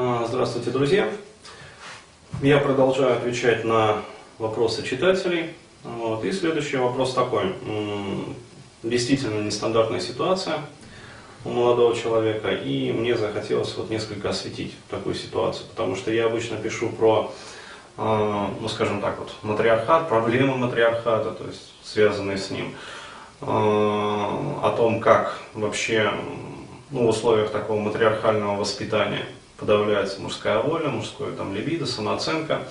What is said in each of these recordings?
А, здравствуйте, друзья! Я продолжаю отвечать на вопросы читателей. Вот. И следующий вопрос такой. Действительно нестандартная ситуация у молодого человека, и мне захотелось вот несколько осветить такую ситуацию, потому что я обычно пишу про, а, ну скажем так, вот матриархат, проблемы матриархата, то есть связанные с ним, а, о том, как вообще ну, в условиях такого матриархального воспитания подавляется мужская воля, мужское там либидо, самооценка.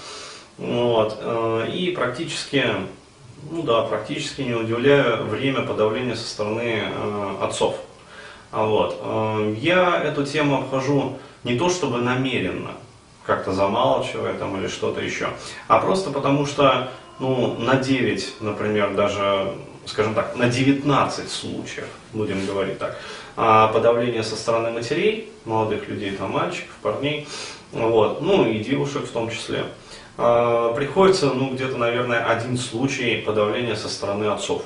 Вот. Э, и практически, ну да, практически не удивляю время подавления со стороны э, отцов. А вот. Э, я эту тему обхожу не то чтобы намеренно, как-то замалчивая там или что-то еще, а просто потому что ну, на 9, например, даже, скажем так, на 19 случаев, будем говорить так, а, подавления со стороны матерей, молодых людей, там, мальчиков, парней, вот, ну и девушек в том числе, а, приходится, ну, где-то, наверное, один случай подавления со стороны отцов.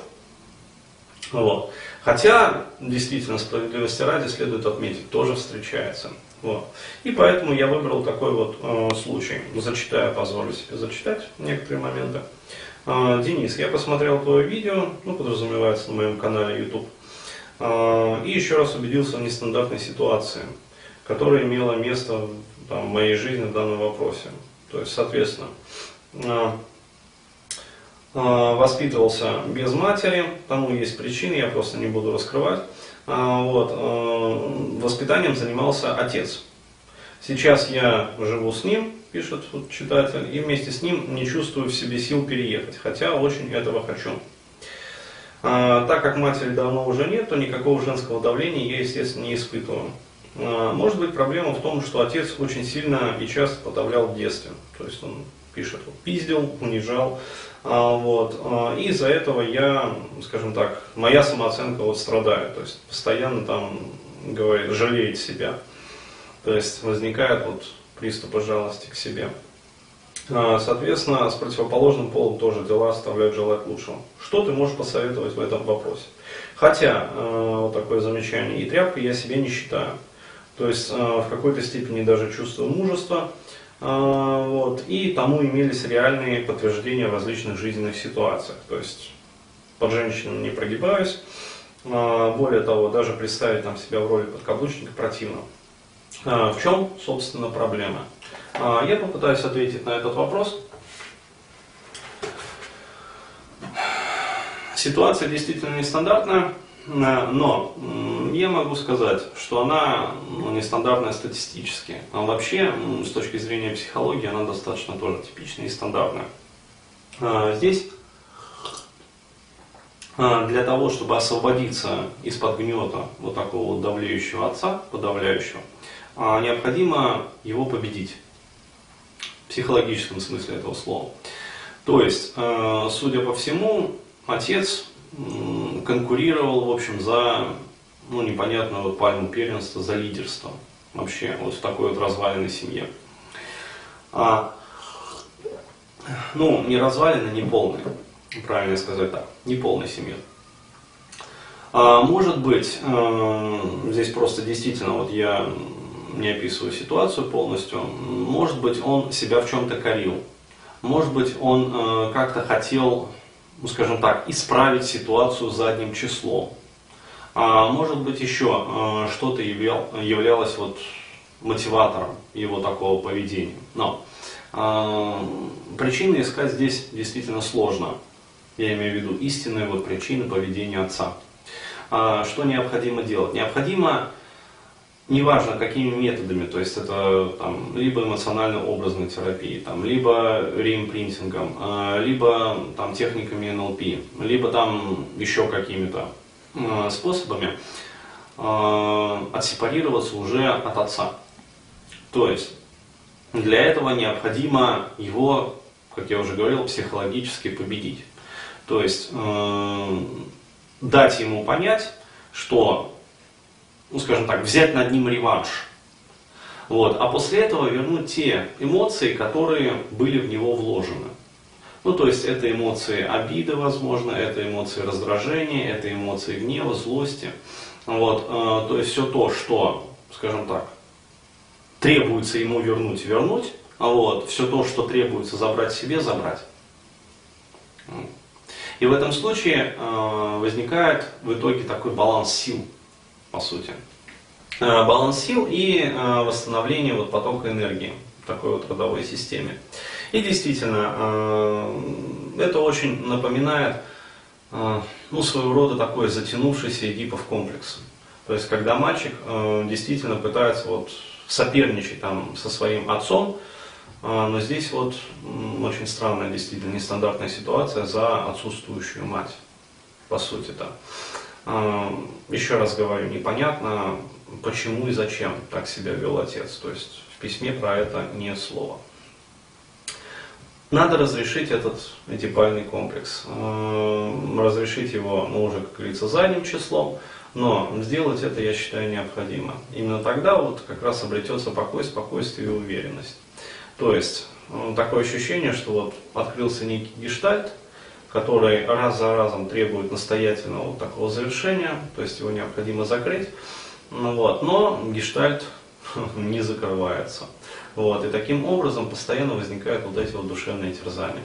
Вот. Хотя, действительно, справедливости ради следует отметить, тоже встречается. Вот. И поэтому я выбрал такой вот э, случай. Зачитаю, позволю себе зачитать некоторые моменты. Э, Денис, я посмотрел твое видео, ну, подразумевается на моем канале YouTube. А, и еще раз убедился в нестандартной ситуации, которая имела место там, в моей жизни в данном вопросе. То есть, соответственно, а, а, воспитывался без матери, тому есть причины, я просто не буду раскрывать. Вот. Воспитанием занимался отец. Сейчас я живу с ним, пишет читатель, и вместе с ним не чувствую в себе сил переехать, хотя очень этого хочу. А, так как матери давно уже нет, то никакого женского давления я, естественно, не испытываю. А, может быть, проблема в том, что отец очень сильно и часто подавлял в детстве. То есть он пишет, пиздил, унижал. А, вот. И из-за этого я, скажем так, моя самооценка вот страдает. То есть постоянно там говорит, жалеет себя. То есть возникает вот приступы жалости к себе. А, соответственно, с противоположным полом тоже дела оставляют желать лучшего. Что ты можешь посоветовать в этом вопросе? Хотя, а, вот такое замечание, и тряпкой я себя не считаю. То есть а, в какой-то степени даже чувствую мужество. Вот, и тому имелись реальные подтверждения в различных жизненных ситуациях. То есть под женщину не прогибаюсь. Более того, даже представить там себя в роли подкаблучника противно. В чем, собственно, проблема? А, я попытаюсь ответить на этот вопрос. Ситуация действительно нестандартная, но я могу сказать, что она ну, нестандартная статистически. А вообще, с точки зрения психологии, она достаточно тоже типичная и стандартная. А, здесь для того, чтобы освободиться из-под гнета вот такого вот давлеющего отца, подавляющего, необходимо его победить психологическом смысле этого слова. То есть, э, судя по всему, отец конкурировал, в общем, за, ну, непонятную вот пальму первенства, за лидерство. Вообще, вот в такой вот разваленной семье. А, ну, не разваленной, не полной, правильно сказать так, не полной семье. А, может быть, э, здесь просто действительно, вот я не описываю ситуацию полностью, может быть, он себя в чем-то корил. Может быть, он э, как-то хотел, ну, скажем так, исправить ситуацию задним числом. А может быть, еще э, что-то являл, являлось вот мотиватором его такого поведения. Но э, причины искать здесь действительно сложно. Я имею в виду истинные вот причины поведения отца. А, что необходимо делать? Необходимо неважно какими методами, то есть это там, либо эмоционально-образной терапией, там, либо реимпринтингом, а, либо там, техниками НЛП, либо там еще какими-то а, способами а, отсепарироваться уже от отца. То есть для этого необходимо его, как я уже говорил, психологически победить. То есть э, дать ему понять, что ну скажем так, взять над ним реванш. Вот. А после этого вернуть те эмоции, которые были в него вложены. Ну, то есть это эмоции обиды, возможно, это эмоции раздражения, это эмоции гнева, злости. Вот, э, то есть все то, что, скажем так, требуется ему вернуть, вернуть, а вот все то, что требуется забрать себе, забрать. И в этом случае э, возникает в итоге такой баланс сил, по сути. Э, баланс сил и э, восстановление вот, потока энергии в такой вот родовой системе. И действительно, э, это очень напоминает ну, своего рода такой затянувшийся Эдипов комплекс. То есть, когда мальчик действительно пытается вот, соперничать там, со своим отцом, а, но здесь вот очень странная, действительно, нестандартная ситуация за отсутствующую мать, по сути-то. А, еще раз говорю, непонятно, почему и зачем так себя вел отец. То есть в письме про это не слово. Надо разрешить этот этипальный комплекс. А, разрешить его, ну, уже, как говорится, задним числом, но сделать это, я считаю, необходимо. Именно тогда вот как раз обретется покой, спокойствие и уверенность. То есть э, такое ощущение, что вот открылся некий гештальт, который раз за разом требует настоятельного вот такого завершения, то есть его необходимо закрыть, ну, вот, но гештальт не закрывается. Вот, и таким образом постоянно возникают вот эти вот душевные терзания.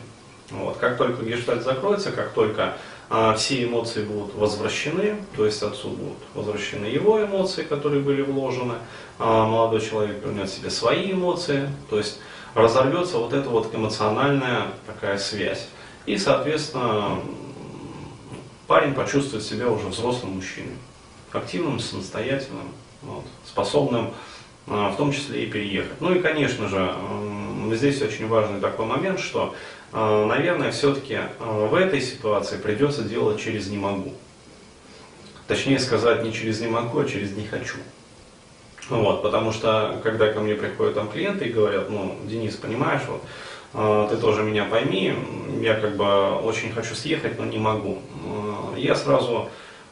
Вот, как только гештальт закроется, как только а, все эмоции будут возвращены, то есть отцу будут возвращены его эмоции, которые были вложены, а молодой человек вернет себе свои эмоции, то есть разорвется вот эта вот эмоциональная такая связь. И, соответственно, парень почувствует себя уже взрослым мужчиной, активным, самостоятельным, вот, способным а, в том числе и переехать. Ну и, конечно же, здесь очень важный такой момент, что, а, наверное, все-таки а, в этой ситуации придется делать через «не могу». Точнее сказать, не через «не могу», а через «не хочу». Вот, потому что, когда ко мне приходят там клиенты и говорят, ну, Денис, понимаешь, вот, э, ты тоже меня пойми, я как бы очень хочу съехать, но не могу. Э, я сразу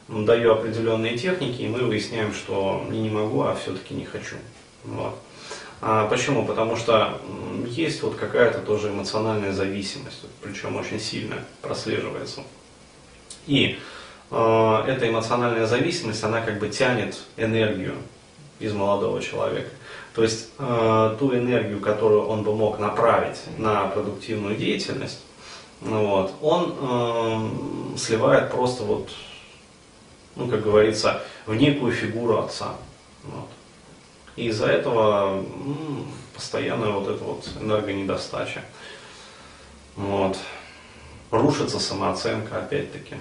даю определенные техники, и мы выясняем, что не, не могу, а все-таки не хочу. Вот. А почему? Потому что есть вот какая-то тоже эмоциональная зависимость, причем очень сильная, прослеживается. И э, эта эмоциональная зависимость, она как бы тянет энергию из молодого человека. То есть э, ту энергию, которую он бы мог направить на продуктивную деятельность, ну вот, он э, сливает просто вот, ну как говорится, в некую фигуру отца. Вот. И из-за этого м, постоянная вот эта вот энергонедостача. Вот. Рушится самооценка опять-таки.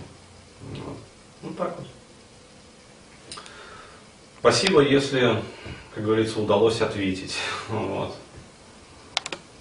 Вот. Ну так вот. Спасибо, если, как говорится, удалось ответить. Вот.